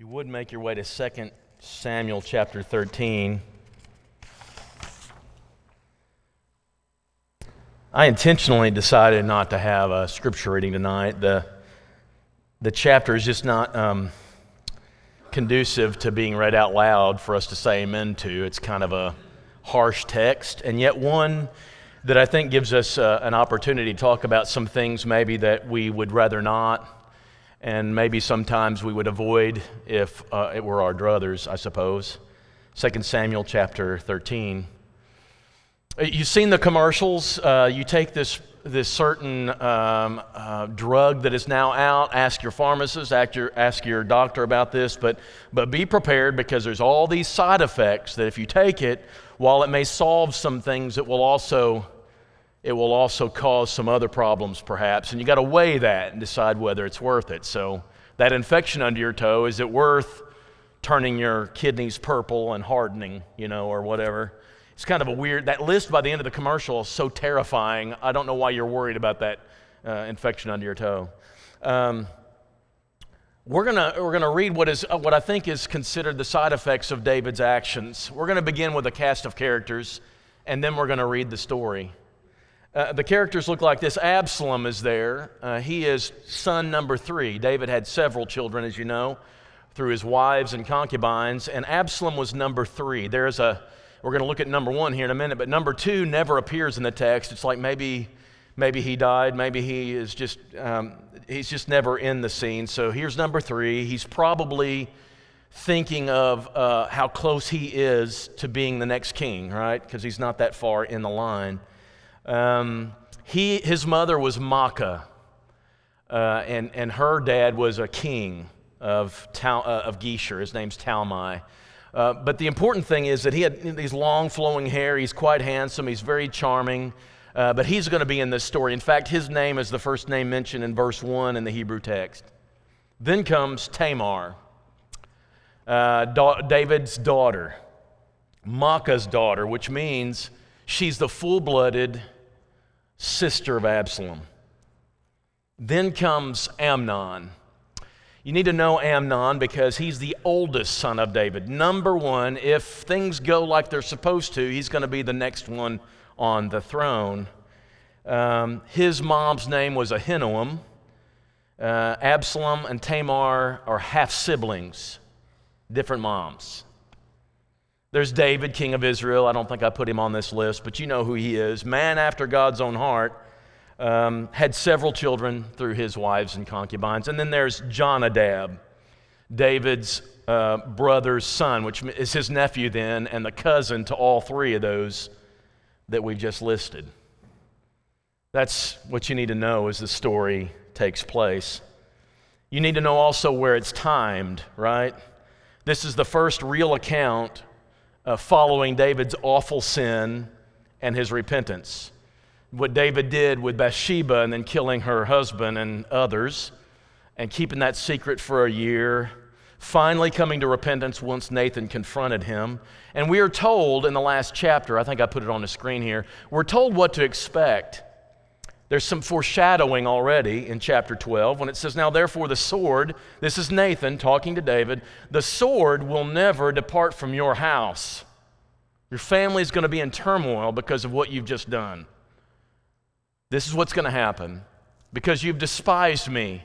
You would make your way to 2 Samuel chapter 13. I intentionally decided not to have a scripture reading tonight. The, the chapter is just not um, conducive to being read out loud for us to say amen to. It's kind of a harsh text, and yet one that I think gives us uh, an opportunity to talk about some things maybe that we would rather not and maybe sometimes we would avoid if uh, it were our druthers, I suppose. 2 Samuel chapter 13. Uh, you've seen the commercials. Uh, you take this, this certain um, uh, drug that is now out, ask your pharmacist, ask your, ask your doctor about this, but, but be prepared because there's all these side effects that if you take it, while it may solve some things, it will also it will also cause some other problems perhaps. And you got to weigh that and decide whether it's worth it. So, that infection under your toe, is it worth turning your kidneys purple and hardening, you know, or whatever? It's kind of a weird, that list by the end of the commercial is so terrifying. I don't know why you're worried about that uh, infection under your toe. Um, we're going we're gonna read what, is, what I think is considered the side effects of David's actions. We're going to begin with a cast of characters, and then we're going to read the story. Uh, the characters look like this Absalom is there. Uh, he is son number three. David had several children, as you know, through his wives and concubines, and Absalom was number three. There's a, we're going to look at number one here in a minute, but number two never appears in the text. It's like maybe, maybe he died, maybe he is just, um, he's just never in the scene. So here's number three. He's probably thinking of uh, how close he is to being the next king, right? Because he's not that far in the line. Um, he, his mother was Maacah, uh, and, and her dad was a king of, Tal, uh, of Geshur. His name's Talmai. Uh, but the important thing is that he had these long flowing hair. He's quite handsome. He's very charming. Uh, but he's going to be in this story. In fact, his name is the first name mentioned in verse 1 in the Hebrew text. Then comes Tamar, uh, da- David's daughter, Maacah's daughter, which means she's the full blooded sister of Absalom. Then comes Amnon. You need to know Amnon because he's the oldest son of David. Number one, if things go like they're supposed to, he's going to be the next one on the throne. Um, his mom's name was Ahinoam. Uh, Absalom and Tamar are half siblings, different moms. There's David, king of Israel. I don't think I put him on this list, but you know who he is. Man after God's own heart. Um, had several children through his wives and concubines. And then there's Jonadab, David's uh, brother's son, which is his nephew then, and the cousin to all three of those that we've just listed. That's what you need to know as the story takes place. You need to know also where it's timed, right? This is the first real account uh, following David's awful sin and his repentance. What David did with Bathsheba and then killing her husband and others and keeping that secret for a year, finally coming to repentance once Nathan confronted him. And we are told in the last chapter, I think I put it on the screen here, we're told what to expect. There's some foreshadowing already in chapter 12 when it says, Now therefore, the sword, this is Nathan talking to David, the sword will never depart from your house. Your family is going to be in turmoil because of what you've just done. This is what's going to happen because you've despised me,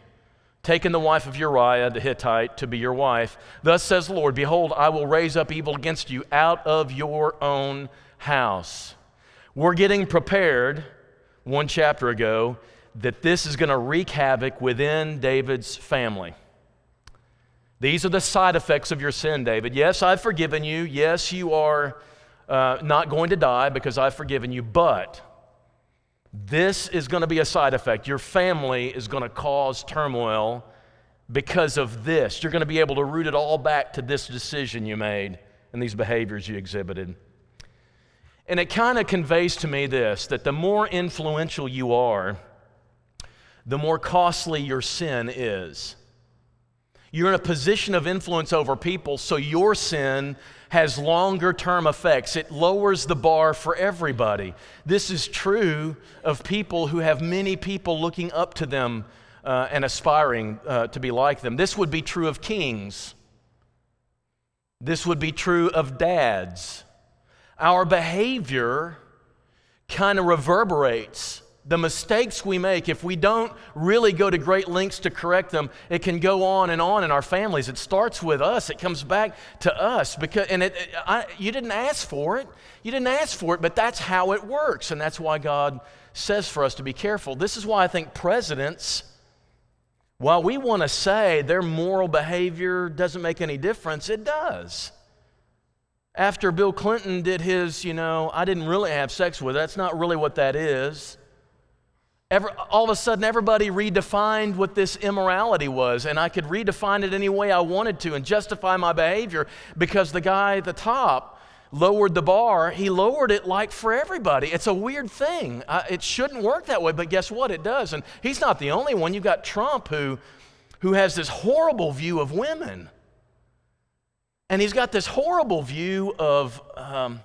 taken the wife of Uriah the Hittite to be your wife. Thus says the Lord, Behold, I will raise up evil against you out of your own house. We're getting prepared one chapter ago that this is going to wreak havoc within David's family. These are the side effects of your sin, David. Yes, I've forgiven you. Yes, you are uh, not going to die because I've forgiven you, but this is going to be a side effect. Your family is going to cause turmoil because of this. You're going to be able to root it all back to this decision you made and these behaviors you exhibited. And it kind of conveys to me this that the more influential you are, the more costly your sin is. You're in a position of influence over people, so your sin has longer term effects. It lowers the bar for everybody. This is true of people who have many people looking up to them uh, and aspiring uh, to be like them. This would be true of kings. This would be true of dads. Our behavior kind of reverberates. The mistakes we make, if we don't really go to great lengths to correct them, it can go on and on in our families. It starts with us. It comes back to us because, and it, I, you didn't ask for it. You didn't ask for it, but that's how it works, and that's why God says for us to be careful. This is why I think presidents while we want to say their moral behavior doesn't make any difference, it does. After Bill Clinton did his, you know, I didn't really have sex with that's not really what that is. All of a sudden, everybody redefined what this immorality was, and I could redefine it any way I wanted to and justify my behavior because the guy at the top lowered the bar, he lowered it like for everybody. It's a weird thing. Uh, it shouldn't work that way, but guess what? It does. And he's not the only one. You've got Trump who, who has this horrible view of women. And he's got this horrible view of um,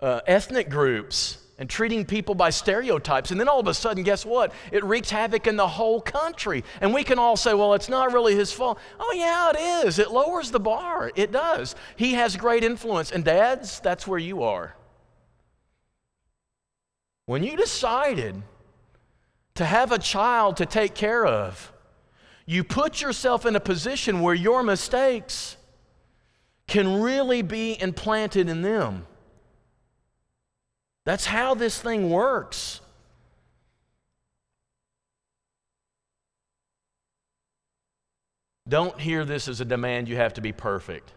uh, ethnic groups and treating people by stereotypes. And then all of a sudden, guess what? It wreaks havoc in the whole country. And we can all say, well, it's not really his fault. Oh, yeah, it is. It lowers the bar. It does. He has great influence. And dads, that's where you are. When you decided to have a child to take care of, you put yourself in a position where your mistakes can really be implanted in them. That's how this thing works. Don't hear this as a demand you have to be perfect.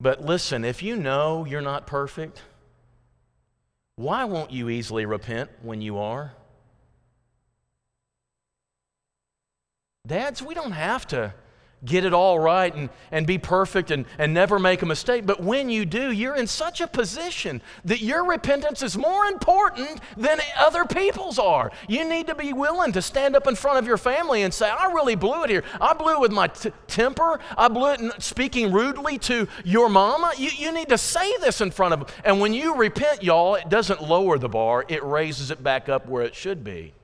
But listen, if you know you're not perfect, why won't you easily repent when you are? Dads, we don't have to get it all right and, and be perfect and, and never make a mistake. But when you do, you're in such a position that your repentance is more important than other people's are. You need to be willing to stand up in front of your family and say, I really blew it here. I blew it with my t- temper. I blew it speaking rudely to your mama. You, you need to say this in front of them. And when you repent, y'all, it doesn't lower the bar, it raises it back up where it should be.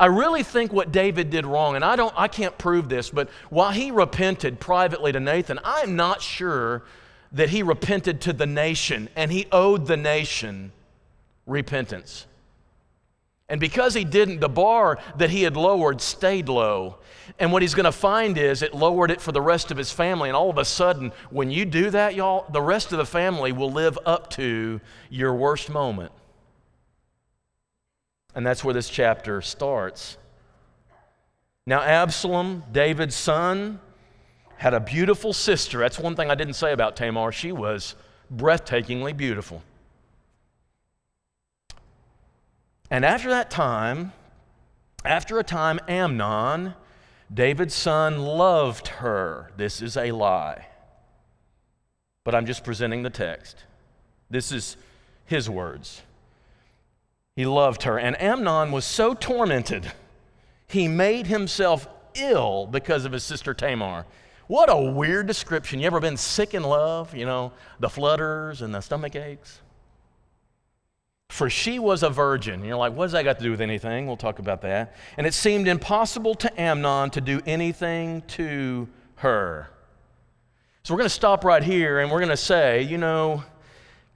I really think what David did wrong, and I don't I can't prove this, but while he repented privately to Nathan, I'm not sure that he repented to the nation and he owed the nation repentance. And because he didn't, the bar that he had lowered stayed low. And what he's going to find is it lowered it for the rest of his family. And all of a sudden, when you do that, y'all, the rest of the family will live up to your worst moment. And that's where this chapter starts. Now, Absalom, David's son, had a beautiful sister. That's one thing I didn't say about Tamar. She was breathtakingly beautiful. And after that time, after a time, Amnon, David's son, loved her. This is a lie. But I'm just presenting the text. This is his words. He loved her. And Amnon was so tormented, he made himself ill because of his sister Tamar. What a weird description. You ever been sick in love? You know, the flutters and the stomach aches? For she was a virgin. And you're like, what does that got to do with anything? We'll talk about that. And it seemed impossible to Amnon to do anything to her. So we're going to stop right here and we're going to say, you know,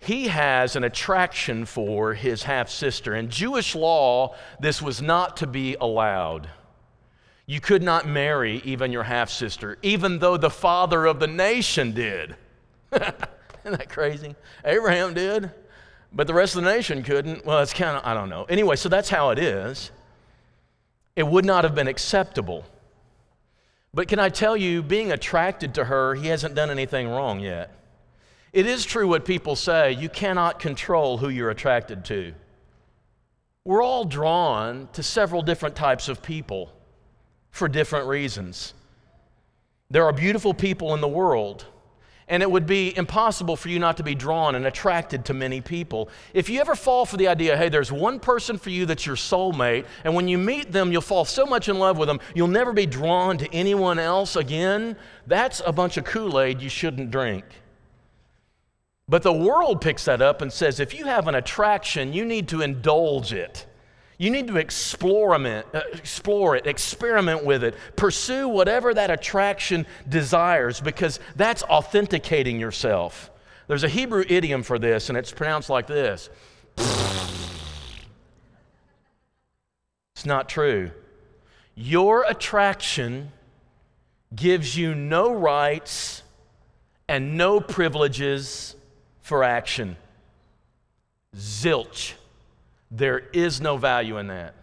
he has an attraction for his half sister. In Jewish law, this was not to be allowed. You could not marry even your half sister, even though the father of the nation did. Isn't that crazy? Abraham did, but the rest of the nation couldn't. Well, it's kind of, I don't know. Anyway, so that's how it is. It would not have been acceptable. But can I tell you, being attracted to her, he hasn't done anything wrong yet. It is true what people say you cannot control who you're attracted to. We're all drawn to several different types of people for different reasons. There are beautiful people in the world, and it would be impossible for you not to be drawn and attracted to many people. If you ever fall for the idea, hey, there's one person for you that's your soulmate, and when you meet them, you'll fall so much in love with them, you'll never be drawn to anyone else again, that's a bunch of Kool Aid you shouldn't drink. But the world picks that up and says if you have an attraction, you need to indulge it. You need to explore it, uh, explore it, experiment with it, pursue whatever that attraction desires because that's authenticating yourself. There's a Hebrew idiom for this, and it's pronounced like this It's not true. Your attraction gives you no rights and no privileges for action. Zilch. There is no value in that.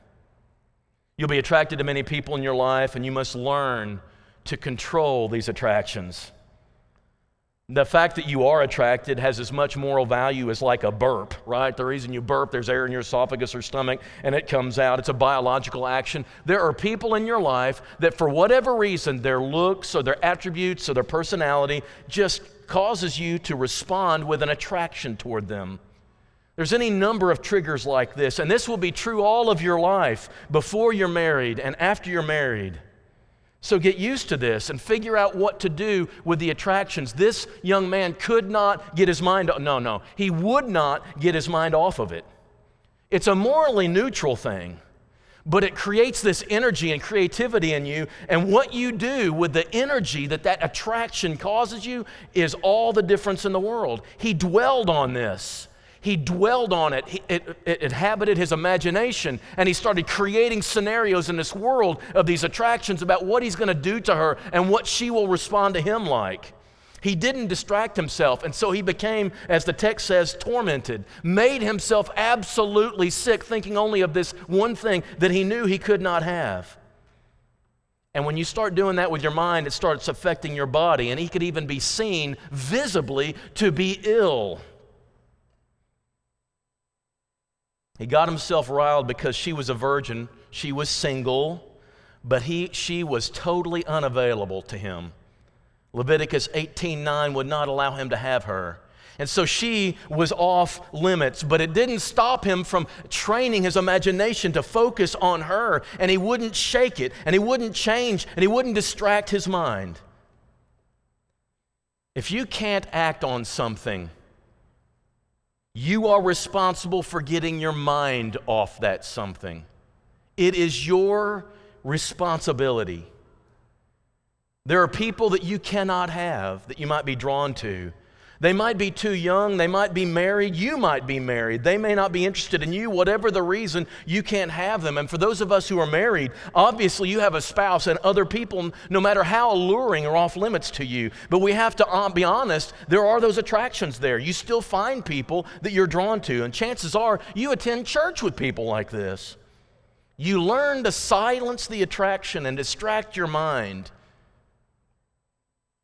You'll be attracted to many people in your life, and you must learn to control these attractions. The fact that you are attracted has as much moral value as like a burp, right? The reason you burp, there's air in your esophagus or stomach and it comes out. It's a biological action. There are people in your life that, for whatever reason, their looks or their attributes or their personality just causes you to respond with an attraction toward them. There's any number of triggers like this, and this will be true all of your life before you're married and after you're married. So get used to this and figure out what to do with the attractions. This young man could not get his mind, no, no, he would not get his mind off of it. It's a morally neutral thing, but it creates this energy and creativity in you. And what you do with the energy that that attraction causes you is all the difference in the world. He dwelled on this. He dwelled on it. It, it inhabited his imagination, and he started creating scenarios in this world of these attractions about what he's going to do to her and what she will respond to him like. He didn't distract himself, and so he became, as the text says, tormented, made himself absolutely sick, thinking only of this one thing that he knew he could not have. And when you start doing that with your mind, it starts affecting your body, and he could even be seen visibly to be ill. He got himself riled because she was a virgin, she was single, but he, she was totally unavailable to him. Leviticus 18:9 would not allow him to have her. And so she was off limits, but it didn't stop him from training his imagination to focus on her, and he wouldn't shake it, and he wouldn't change, and he wouldn't distract his mind. If you can't act on something, you are responsible for getting your mind off that something. It is your responsibility. There are people that you cannot have that you might be drawn to. They might be too young. They might be married. You might be married. They may not be interested in you. Whatever the reason, you can't have them. And for those of us who are married, obviously you have a spouse and other people, no matter how alluring, are off limits to you. But we have to uh, be honest, there are those attractions there. You still find people that you're drawn to. And chances are you attend church with people like this. You learn to silence the attraction and distract your mind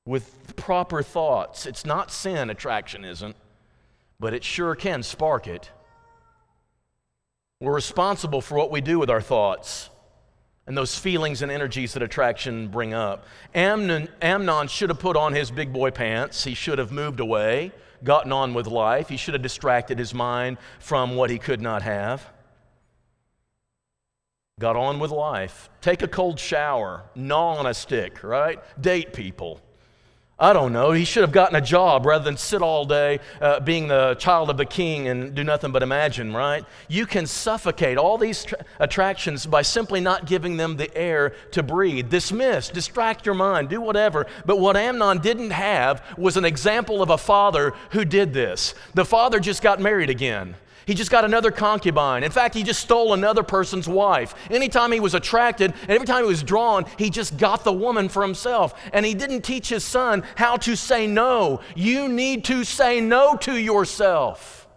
with proper thoughts. It's not sin, attraction isn't, but it sure can spark it. We're responsible for what we do with our thoughts and those feelings and energies that attraction bring up. Amnon, Amnon should have put on his big boy pants. He should have moved away, gotten on with life. He should have distracted his mind from what he could not have. Got on with life. Take a cold shower, gnaw on a stick, right? Date people. I don't know. He should have gotten a job rather than sit all day uh, being the child of the king and do nothing but imagine, right? You can suffocate all these tra- attractions by simply not giving them the air to breathe. Dismiss, distract your mind, do whatever. But what Amnon didn't have was an example of a father who did this. The father just got married again. He just got another concubine. In fact, he just stole another person's wife. Anytime he was attracted and every time he was drawn, he just got the woman for himself. And he didn't teach his son how to say no. You need to say no to yourself.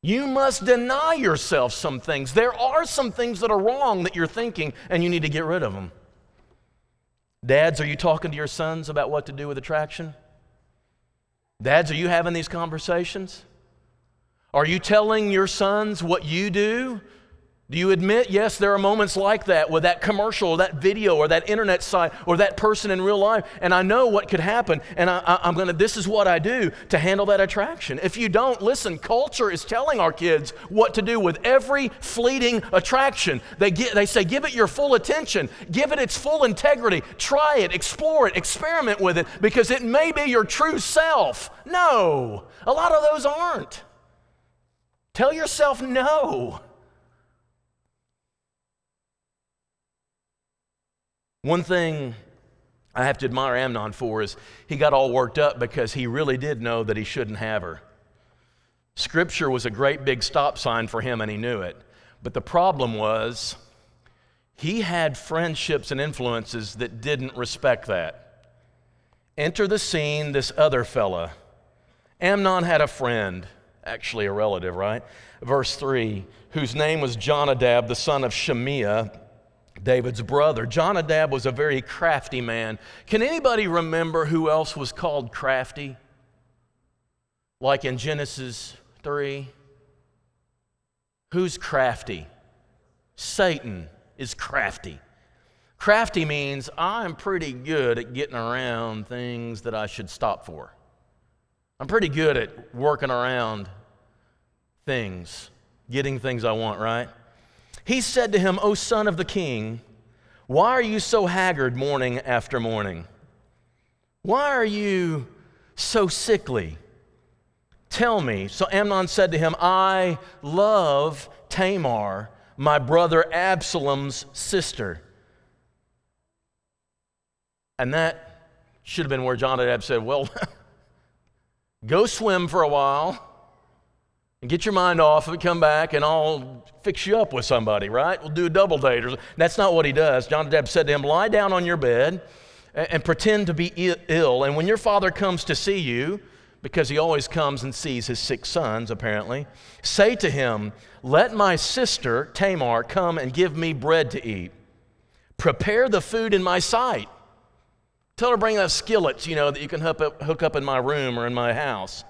You must deny yourself some things. There are some things that are wrong that you're thinking, and you need to get rid of them. Dads, are you talking to your sons about what to do with attraction? Dads, are you having these conversations? Are you telling your sons what you do? Do you admit, yes, there are moments like that with that commercial or that video or that internet site or that person in real life, and I know what could happen, and I, am going to, this is what I do to handle that attraction. If you don't, listen, culture is telling our kids what to do with every fleeting attraction. They, get, they say, give it your full attention, give it its full integrity, try it, explore it, experiment with it, because it may be your true self. No, a lot of those aren't. Tell yourself no. One thing I have to admire Amnon for is he got all worked up because he really did know that he shouldn't have her. Scripture was a great big stop sign for him and he knew it. But the problem was he had friendships and influences that didn't respect that. Enter the scene this other fella. Amnon had a friend, actually a relative, right? Verse 3 whose name was Jonadab, the son of Shimeah David's brother. Jonadab was a very crafty man. Can anybody remember who else was called crafty? Like in Genesis 3? Who's crafty? Satan is crafty. Crafty means I'm pretty good at getting around things that I should stop for. I'm pretty good at working around things, getting things I want, right? He said to him, O son of the king, why are you so haggard morning after morning? Why are you so sickly? Tell me. So Amnon said to him, I love Tamar, my brother Absalom's sister. And that should have been where Jonadab said, Well, go swim for a while and get your mind off of it, come back, and I'll fix you up with somebody, right? We'll do a double date. Or That's not what he does. Jonadab said to him, Lie down on your bed and, pretend to be ill. And when your father comes to see you, because he always comes and sees his six sons, apparently, say to him, Let my sister Tamar come and give me bread to eat. Prepare the food in my sight. Tell her bring us skillets, you know, that you can hook up in my room or in my house.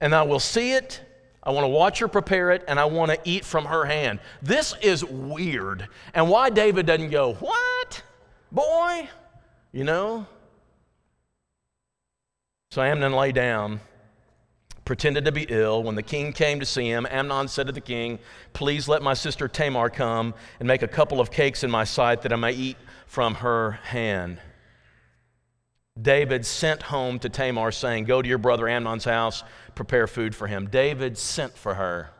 And I will see it I want to watch her prepare it and I want to eat from her hand. This is weird. And why David doesn't go, What? Boy? You know? So Amnon lay down, pretended to be ill. When the king came to see him, Amnon said to the king, Please let my sister Tamar come and make a couple of cakes in my sight that I may eat from her hand. David sent home to Tamar, saying, Go to your brother Amnon's house, prepare food for him. David sent for her.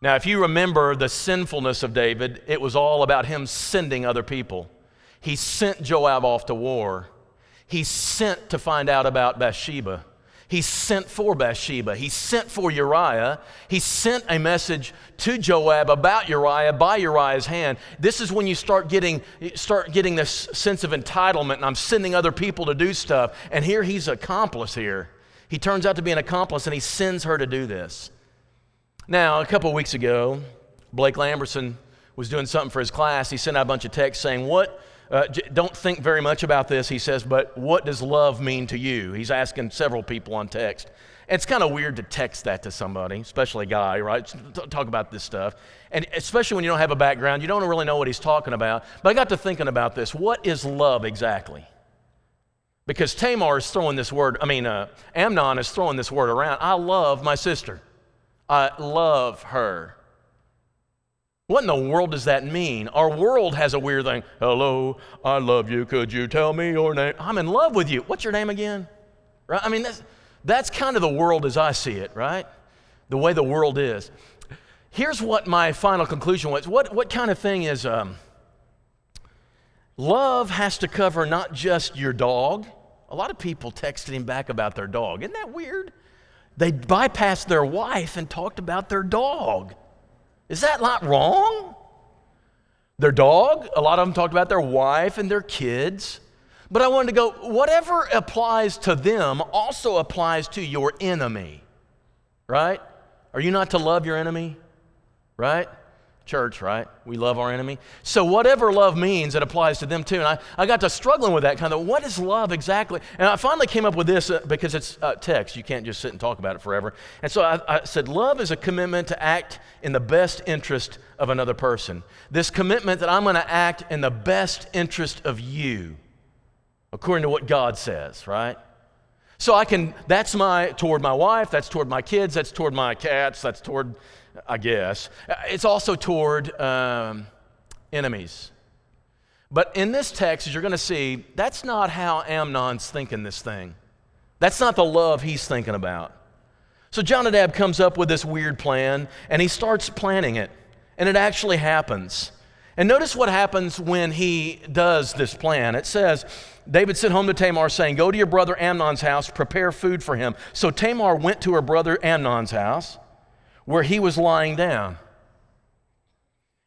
Now, if you remember the sinfulness of David, it was all about him sending other people. He sent Joab off to war, he sent to find out about Bathsheba. He sent for Bathsheba. He sent for Uriah. He sent a message to Joab about Uriah by Uriah's hand. This is when you start getting, start getting this sense of entitlement, and I'm sending other people to do stuff. And here he's accomplice here. He turns out to be an accomplice, and he sends her to do this. Now, a couple weeks ago, Blake Lamberson was doing something for his class. He sent out a bunch of texts saying, What uh, don't think very much about this, he says, but what does love mean to you? He's asking several people on text. It's kind of weird to text that to somebody, especially a guy, right? Talk about this stuff. And especially when you don't have a background, you don't really know what he's talking about. But I got to thinking about this. What is love exactly? Because Tamar is throwing this word, I mean, uh, Amnon is throwing this word around. I love my sister. I love her. What in the world does that mean? Our world has a weird thing. Hello, I love you. Could you tell me your name? I'm in love with you. What's your name again? Right? I mean, that's, that's kind of the world as I see it, right? The way the world is. Here's what my final conclusion was. What, what kind of thing is um, love has to cover not just your dog. A lot of people texted him back about their dog. Isn't that weird? They bypassed their wife and talked about their dog. Is that not wrong? Their dog, a lot of them talked about their wife and their kids. But I wanted to go, whatever applies to them also applies to your enemy, right? Are you not to love your enemy? Right? Church, right? We love our enemy. So, whatever love means, it applies to them too. And I, I got to struggling with that kind of what is love exactly? And I finally came up with this uh, because it's uh, text. You can't just sit and talk about it forever. And so I, I said, love is a commitment to act in the best interest of another person. This commitment that I'm going to act in the best interest of you, according to what God says, right? So I can, that's my, toward my wife, that's toward my kids, that's toward my cats, that's toward I guess. It's also toward um, enemies. But in this text, as you're going to see, that's not how Amnon's thinking this thing. That's not the love he's thinking about. So Jonadab comes up with this weird plan and he starts planning it, and it actually happens. And notice what happens when he does this plan. It says, David sent home to Tamar, saying, Go to your brother Amnon's house, prepare food for him. So Tamar went to her brother Amnon's house, where he was lying down.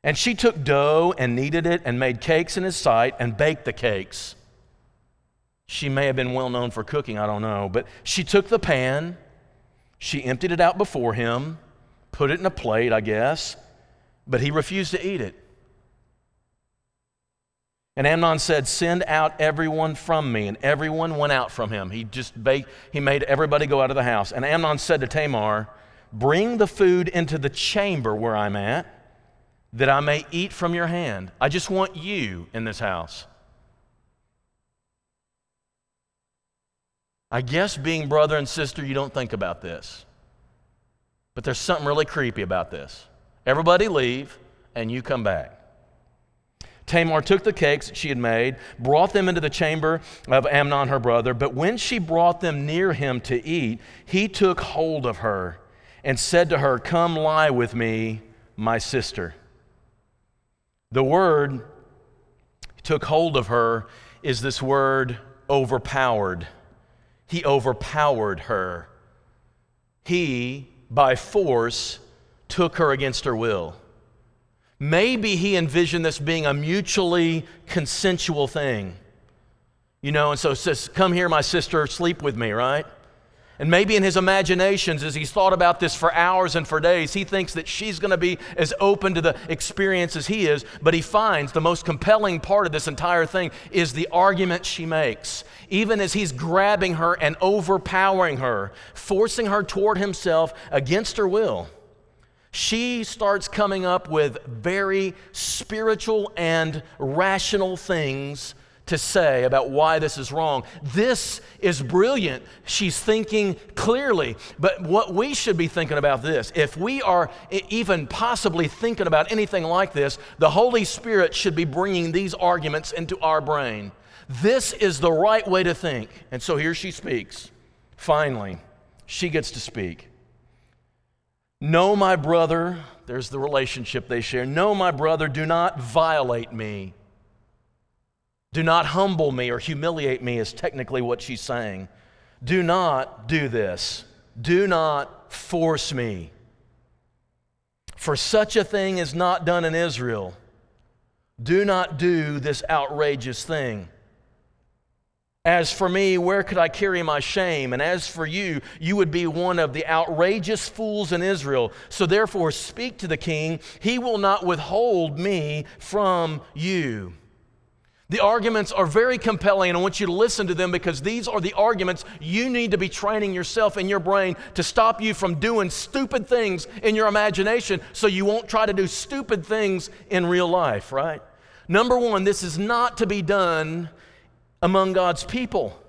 And she took dough and kneaded it and made cakes in his sight and baked the cakes. She may have been well known for cooking, I don't know. But she took the pan, she emptied it out before him, put it in a plate, I guess, but he refused to eat it. And Amnon said, Send out everyone from me. And everyone went out from him. He just baked, he made everybody go out of the house. And Amnon said to Tamar, Bring the food into the chamber where I'm at, that I may eat from your hand. I just want you in this house. I guess being brother and sister, you don't think about this. But there's something really creepy about this. Everybody leave, and you come back. Tamar took the cakes she had made, brought them into the chamber of Amnon, her brother. But when she brought them near him to eat, he took hold of her and said to her, Come lie with me, my sister. The word took hold of her is this word overpowered. He overpowered her. He, by force, took her against her will. Maybe he envisioned this being a mutually consensual thing. You know, and so says, Come here, my sister, sleep with me, right? And maybe in his imaginations, as he's thought about this for hours and for days, he thinks that she's going to be as open to the experience as he is. But he finds the most compelling part of this entire thing is the argument she makes. Even as he's grabbing her and overpowering her, forcing her toward himself against her will she starts coming up with very spiritual and rational things to say about why this is wrong. This is brilliant. She's thinking clearly. But what we should be thinking about this, if we are even possibly thinking about anything like this, the Holy Spirit should be bringing these arguments into our brain. This is the right way to think. And so here she speaks. Finally, she gets to speak. No, my brother, there's the relationship they share. No, my brother, do not violate me. Do not humble me or humiliate me, is technically what she's saying. Do not do this. Do not force me. For such a thing is not done in Israel. Do not do this outrageous thing. As for me, where could I carry my shame? And as for you, you would be one of the outrageous fools in Israel. So therefore, speak to the king. He will not withhold me from you. The arguments are very compelling, and I want you to listen to them because these are the arguments you need to be training yourself in your brain to stop you from doing stupid things in your imagination so you won't try to do stupid things in real life, right? Number one, this is not to be done among God's people.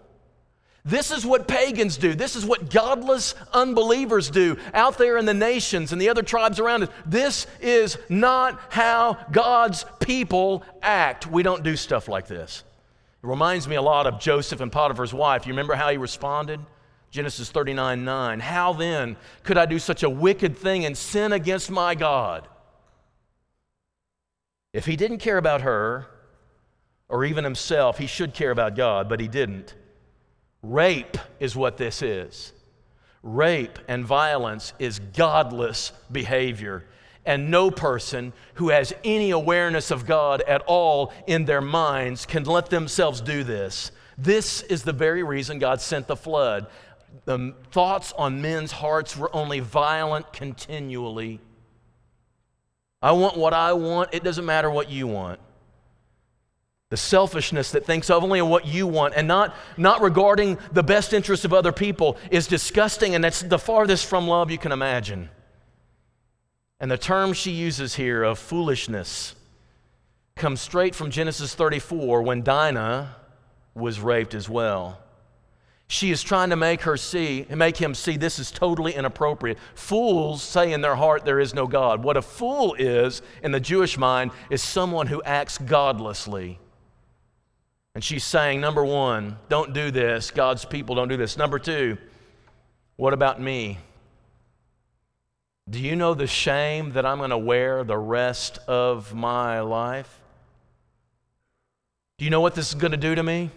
This is what pagans do. This is what godless unbelievers do out there in the nations and the other tribes around us. This is not how God's people act. We don't do stuff like this. It reminds me a lot of Joseph and Potiphar's wife. You remember how he responded? Genesis 39 9. How then could I do such a wicked thing and sin against my God? If he didn't care about her, or even himself, he should care about God, but he didn't. Rape is what this is. Rape and violence is godless behavior. And no person who has any awareness of God at all in their minds can let themselves do this. This is the very reason God sent the flood. The thoughts on men's hearts were only violent continually. I want what I want, it doesn't matter what you want. The selfishness that thinks only of what you want and not, not regarding the best interests of other people is disgusting, and that's the farthest from love you can imagine. And the term she uses here of foolishness comes straight from Genesis 34 when Dinah was raped as well. She is trying to make her see, make him see this is totally inappropriate. Fools say in their heart there is no God. What a fool is in the Jewish mind is someone who acts godlessly. And she's saying, number one, don't do this. God's people don't do this. Number two, what about me? Do you know the shame that I'm going to wear the rest of my life? Do you know what this is going to do to me?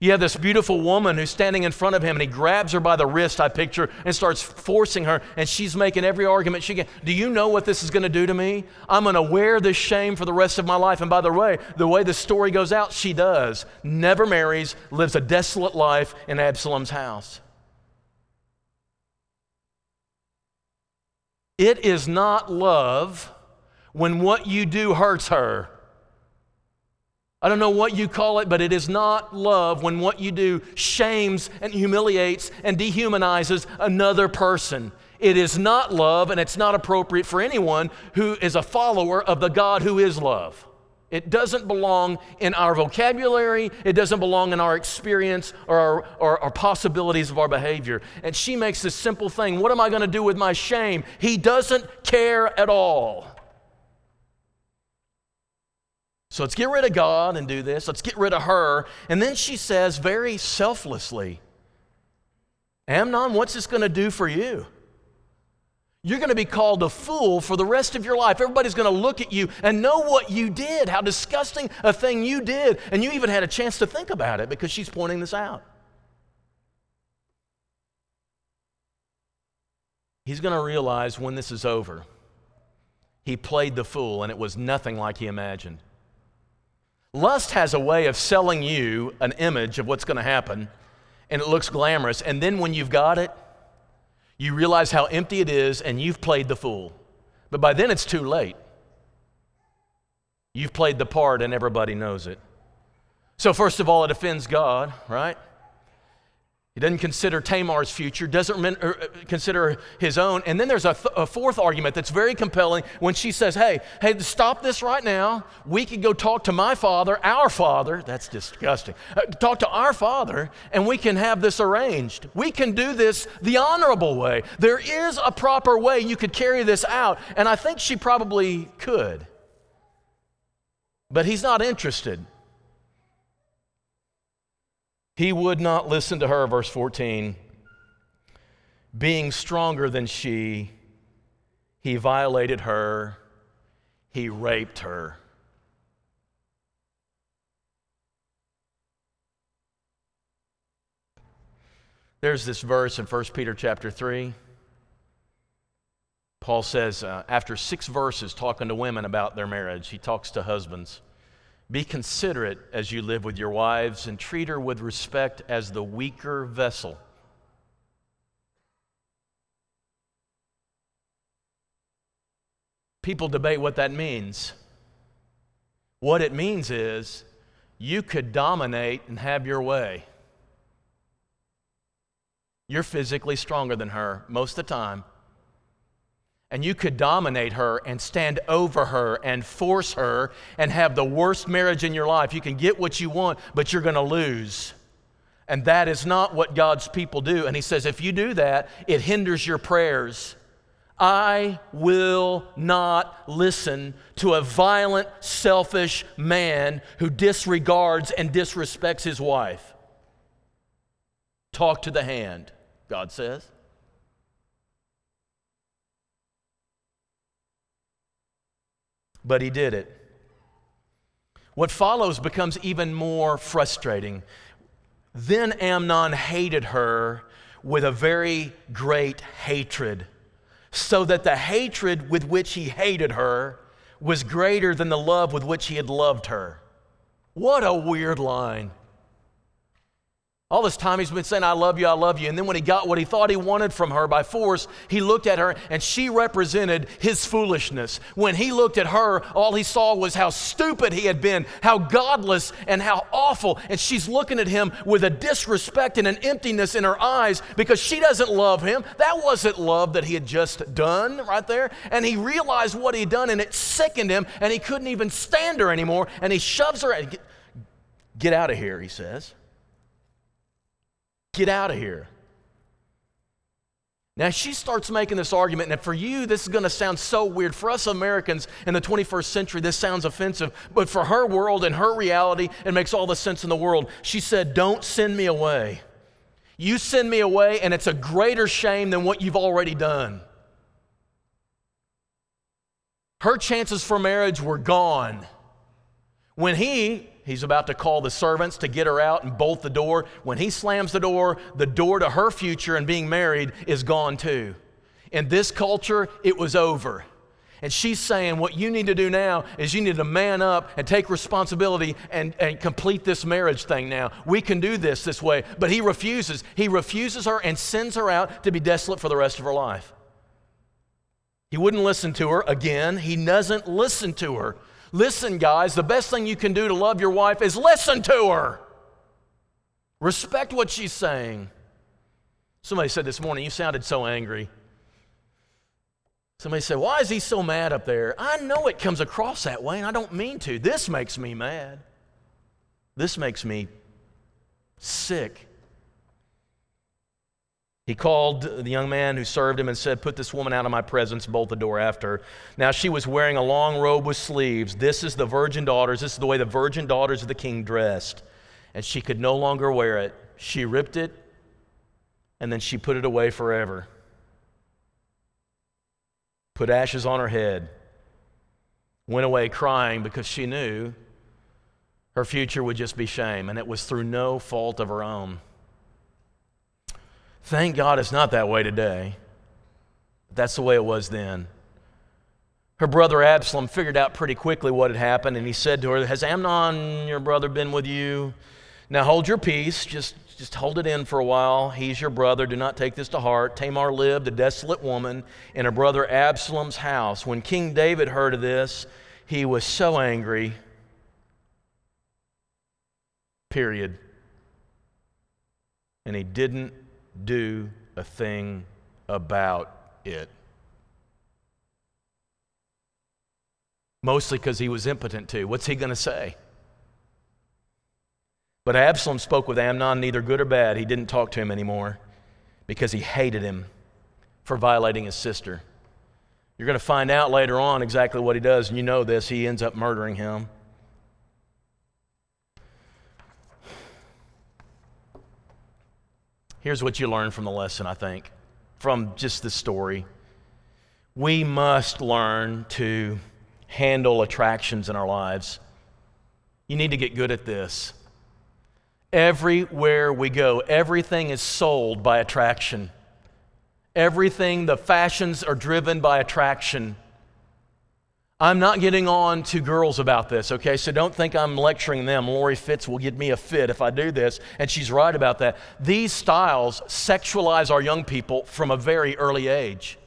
You have this beautiful woman who's standing in front of him and he grabs her by the wrist, I picture, and starts forcing her, and she's making every argument she can. Do you know what this is going to do to me? I'm going to wear this shame for the rest of my life. And by the way, the way the story goes out, she does. Never marries, lives a desolate life in Absalom's house. It is not love when what you do hurts her. I don't know what you call it, but it is not love when what you do shames and humiliates and dehumanizes another person. It is not love, and it's not appropriate for anyone who is a follower of the God who is love. It doesn't belong in our vocabulary. It doesn't belong in our experience or our, or, possibilities of our behavior. And she makes this simple thing What am I going to do with my shame? He doesn't care at all. So let's get rid of God and do this. Let's get rid of her. And then she says, very selflessly, Amnon, what's this going to do for you? You're going to be called a fool for the rest of your life. Everybody's going to look at you and know what you did, how disgusting a thing you did. And you even had a chance to think about it because she's pointing this out. He's going to realize when this is over, he played the fool and it was nothing like he imagined. Lust has a way of selling you an image of what's going to happen, and it looks glamorous. And then when you've got it, you realize how empty it is, and you've played the fool. But by then, it's too late. You've played the part, and everybody knows it. So, first of all, it offends God, right? He doesn't consider Tamar's future, doesn't uh, consider his own. And then there's a, th- a, fourth argument that's very compelling when she says, Hey, hey, stop this right now. We could go talk to my father, our father. That's disgusting. Uh, talk to our father, and we can have this arranged. We can do this the honorable way. There is a proper way you could carry this out. And I think she probably could. But he's not interested. He would not listen to her, verse 14. Being stronger than she, he violated her, he raped her. There's this verse in 1 Peter chapter 3. Paul says, uh, after six verses talking to women about their marriage, he talks to husbands. Be considerate as you live with your wives and treat her with respect as the weaker vessel. People debate what that means. What it means is you could dominate and have your way. You're physically stronger than her most of the time and you could dominate her and stand over her and force her and have the worst marriage in your life. You can get what you want, but you're going to lose. And that is not what God's people do. And He says, if you do that, it hinders your prayers. I will not listen to a violent, selfish man who disregards and disrespects his wife. Talk to the hand, God says. But he did it. What follows becomes even more frustrating. Then Amnon hated her with a very great hatred, so that the hatred with which he hated her was greater than the love with which he had loved her. What a weird line. All this time he's been saying, I love you, I love you. And then when he got what he thought he wanted from her by force, he looked at her and she represented his foolishness. When he looked at her, all he saw was how stupid he had been, how godless and how awful. And she's looking at him with a disrespect and an emptiness in her eyes because she doesn't love him. That wasn't love that he had just done right there. And he realized what he had done and it sickened him and he couldn't even stand her anymore. And he shoves her, get, get out of here, he says. Get out of here. Now she starts making this argument, and for you, this is going to sound so weird. For us Americans in the 21st century, this sounds offensive, but for her world and her reality, it makes all the sense in the world. She said, Don't send me away. You send me away, and it's a greater shame than what you've already done. Her chances for marriage were gone. When he, he's about to call the servants to get her out and bolt the door, when he slams the door, the door to her future and being married is gone too. In this culture, it was over. And she's saying, What you need to do now is you need to man up and take responsibility and, and complete this marriage thing now. We can do this this way. But he refuses. He refuses her and sends her out to be desolate for the rest of her life. He wouldn't listen to her again. He doesn't listen to her. Listen, guys, the best thing you can do to love your wife is listen to her. Respect what she's saying. Somebody said this morning, You sounded so angry. Somebody said, Why is he so mad up there? I know it comes across that way, and I don't mean to. This makes me mad. This makes me sick. He called the young man who served him and said, Put this woman out of my presence, bolt the door after. Now she was wearing a long robe with sleeves. This is the virgin daughters. This is the way the virgin daughters of the king dressed. And she could no longer wear it. She ripped it and then she put it away forever put ashes on her head, went away crying because she knew her future would just be shame, and it was through no fault of her own. Thank God it's not that way today. That's the way it was then. Her brother Absalom figured out pretty quickly what had happened, and he said to her, Has Amnon, your brother, been with you? Now hold your peace. Just just hold it in for a while. He's your brother. Do not take this to heart. Tamar lived, a desolate woman, in her brother Absalom's house. When King David heard of this, he was so angry. Period. And he didn't do a thing about it. Mostly because he was impotent too. What's he going to say? But Absalom spoke with Amnon, neither good or bad. He didn't talk to him anymore because he hated him for violating his sister. You're going to find out later on exactly what he does, and you know this. He ends up murdering him. Here's what you learn from the lesson, I think, from just this story. We must learn to handle attractions in our lives. You need to get good at this. Everywhere we go, everything is sold by attraction. Everything, the fashions are driven by attraction. I'm not getting on to girls about this, okay? So don't think I'm lecturing them. Lori Fitz will give me a fit if I do this, and she's right about that. These styles sexualize our young people from a very early age.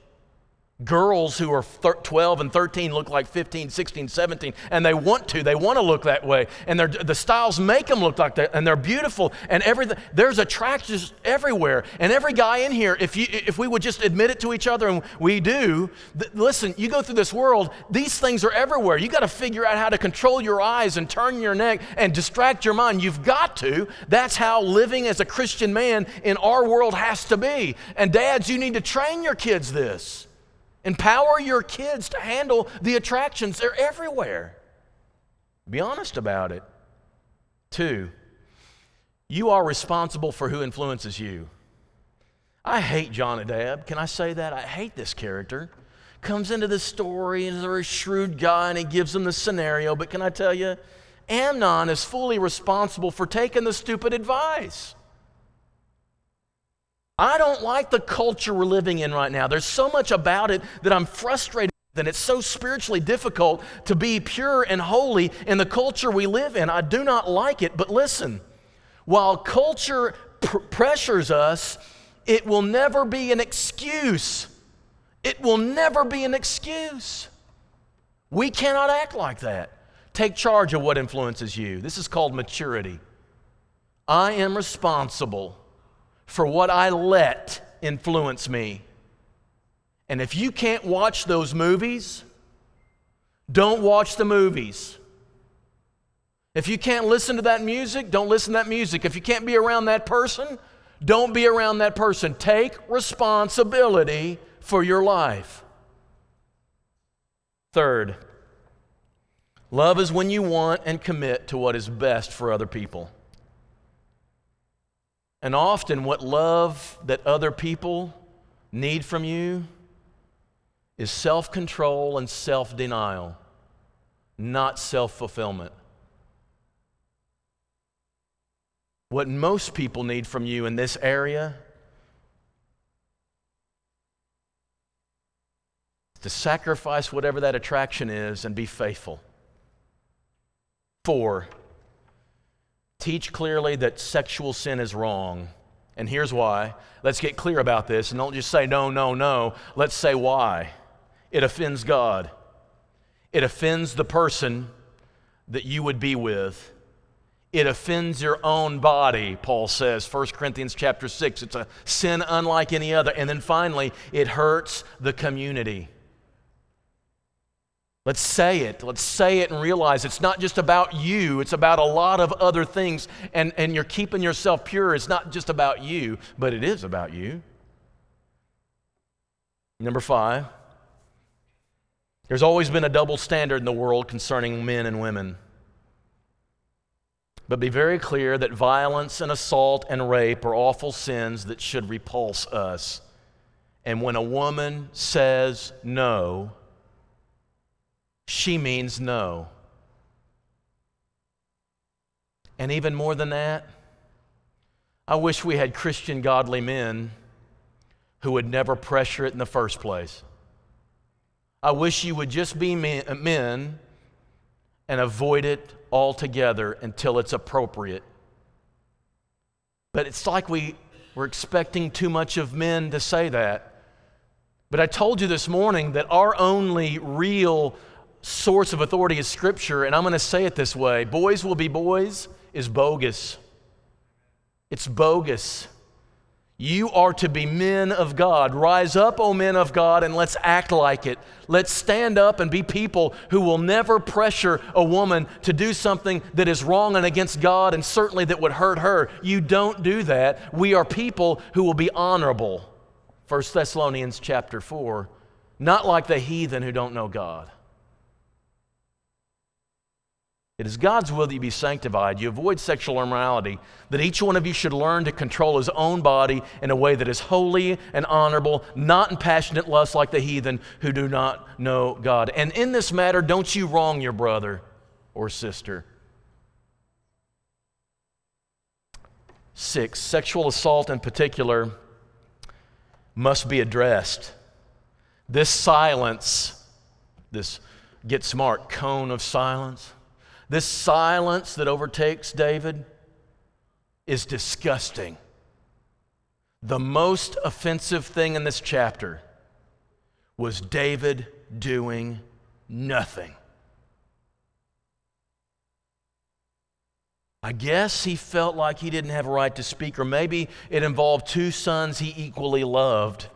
Girls who are 12 and 13 look like 15, 16, 17, and they want to. They want to look that way. And the styles make them look like that, and they're beautiful, and everything. There's attractions everywhere. And every guy in here, if, you, if we would just admit it to each other, and we do, th- listen, you go through this world, these things are everywhere. You got to figure out how to control your eyes and turn your neck and distract your mind. You've got to. That's how living as a Christian man in our world has to be. And dads, you need to train your kids this. Empower your kids to handle the attractions, they're everywhere. Be honest about it. Two, you are responsible for who influences you. I hate Jonadab. Can I say that? I hate this character. Comes into the story and is a very shrewd guy and he gives them the scenario. But can I tell you, Amnon is fully responsible for taking the stupid advice. I don't like the culture we're living in right now. There's so much about it that I'm frustrated with, and it's so spiritually difficult to be pure and holy in the culture we live in. I do not like it, but listen, while culture pr- pressures us, it will never be an excuse. It will never be an excuse. We cannot act like that. Take charge of what influences you. This is called maturity. I am responsible for what I let influence me. And if you can't watch those movies, don't watch the movies. If you can't listen to that music, don't listen to that music. If you can't be around that person, don't be around that person. Take responsibility for your life. Third, love is when you want and commit to what is best for other people. And often, what love that other people need from you is self control and self denial, not self fulfillment. What most people need from you in this area is to sacrifice whatever that attraction is and be faithful. Four, teach clearly that sexual sin is wrong. And here's why. Let's get clear about this and don't just say no, no, no. Let's say why. It offends God, it offends the person that you would be with. It offends your own body, Paul says, 1 Corinthians chapter 6. It's a sin unlike any other. And then finally, it hurts the community. Let's say it. Let's say it and realize it's not just about you, it's about a lot of other things. And, and you're keeping yourself pure. It's not just about you, but it is about you. Number five, there's always been a double standard in the world concerning men and women. But be very clear that violence and assault and rape are awful sins that should repulse us. And when a woman says no, she means no. And even more than that, I wish we had Christian godly men who would never pressure it in the first place. I wish you would just be uh, men and avoid it altogether until it's appropriate. But it's like we, we're expecting too much of men to say that. But I told you this morning that our only real source of authority is Scripture, and I'm going to say it this way boys will be boys is bogus. It's bogus. You are to be men of God. Rise up, O men of God, and let's act like it. Let's stand up and be people who will never pressure a woman to do something that is wrong and against God and certainly that would hurt her. You don't do that. We are people who will be honorable. 1 Thessalonians chapter 4. Not like the heathen who don't know God. It is God's will that you be sanctified, you avoid sexual immorality, that each one of you should learn to control his own body in a way that is holy and honorable, not in passionate lust like the heathen who do not know God. And in this matter, don't you wrong your brother or sister. Six, sexual assault in particular must be addressed. This silence, this get smart cone of silence, this silence that overtakes David is disgusting. The most offensive thing in this chapter was David doing nothing. I guess he felt like he didn't have a right to speak, or maybe it involved two sons he equally loved.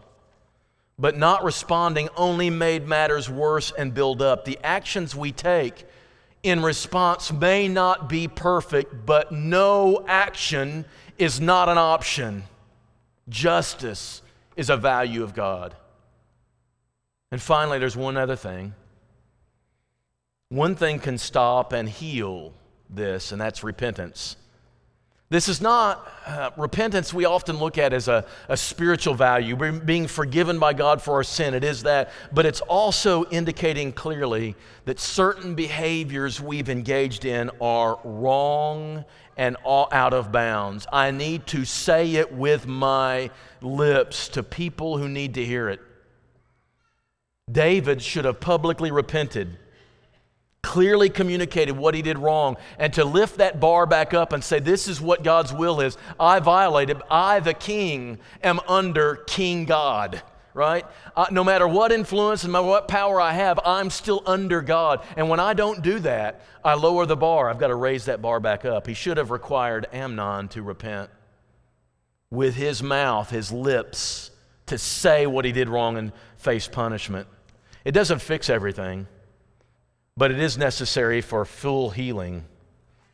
But not responding only made matters worse and build up. The actions we take in response may not be perfect, but no action is not an option. Justice is a value of God. And finally, there's one other thing. One thing can stop and heal this, and that's repentance. This is not uh, repentance, we often look at as a, a spiritual value, being forgiven by God for our sin. It is that. But it's also indicating clearly that certain behaviors we've engaged in are wrong and out of bounds. I need to say it with my lips to people who need to hear it. David should have publicly repented clearly communicated what he did wrong, and to lift that bar back up and say, This is what God's will is. I violated, I, the king, am under King God right? Uh, no matter what influence and what power I have, I'm still under God. And when I don't do that, I lower the bar. I've got to raise that bar back up. He should have required Amnon to repent with his mouth, his lips, to say what he did wrong and face punishment. It doesn't fix everything, but it is necessary for full healing,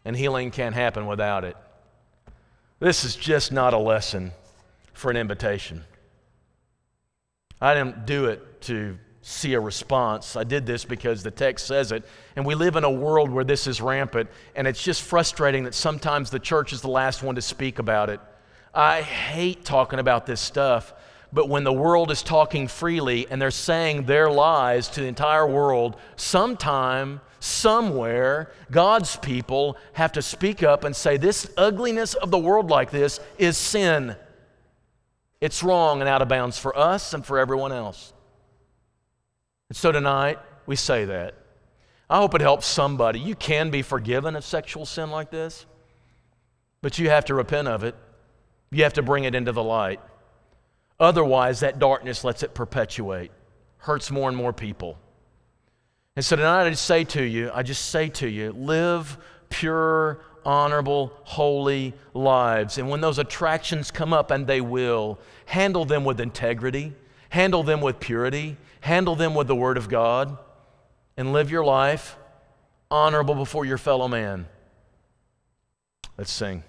and healing can't happen without it. This is just not a lesson for an invitation. I didn't do it to see a response. I did this because the text says it. And we live in a world where this is rampant, and it's just frustrating that sometimes the church is the last one to speak about it. I hate talking about this stuff But when the world is talking freely and they're saying their lies to the entire world, sometime, somewhere, God's people have to speak up and say, This ugliness of the world like this is sin. It's wrong and out of bounds for us and for everyone else. And so tonight, we say that. I hope it helps somebody. You can be forgiven of sexual sin like this, but you have to repent of it. You have to bring it into the light. Otherwise, that darkness lets it perpetuate, hurts more and more people. And so tonight I just say to you, I just say to you, live pure, honorable, holy lives. And when those attractions come up, and they will, handle them with integrity, handle them with purity, handle them with the Word of God, and live your life honorable before your fellow man. Let's sing.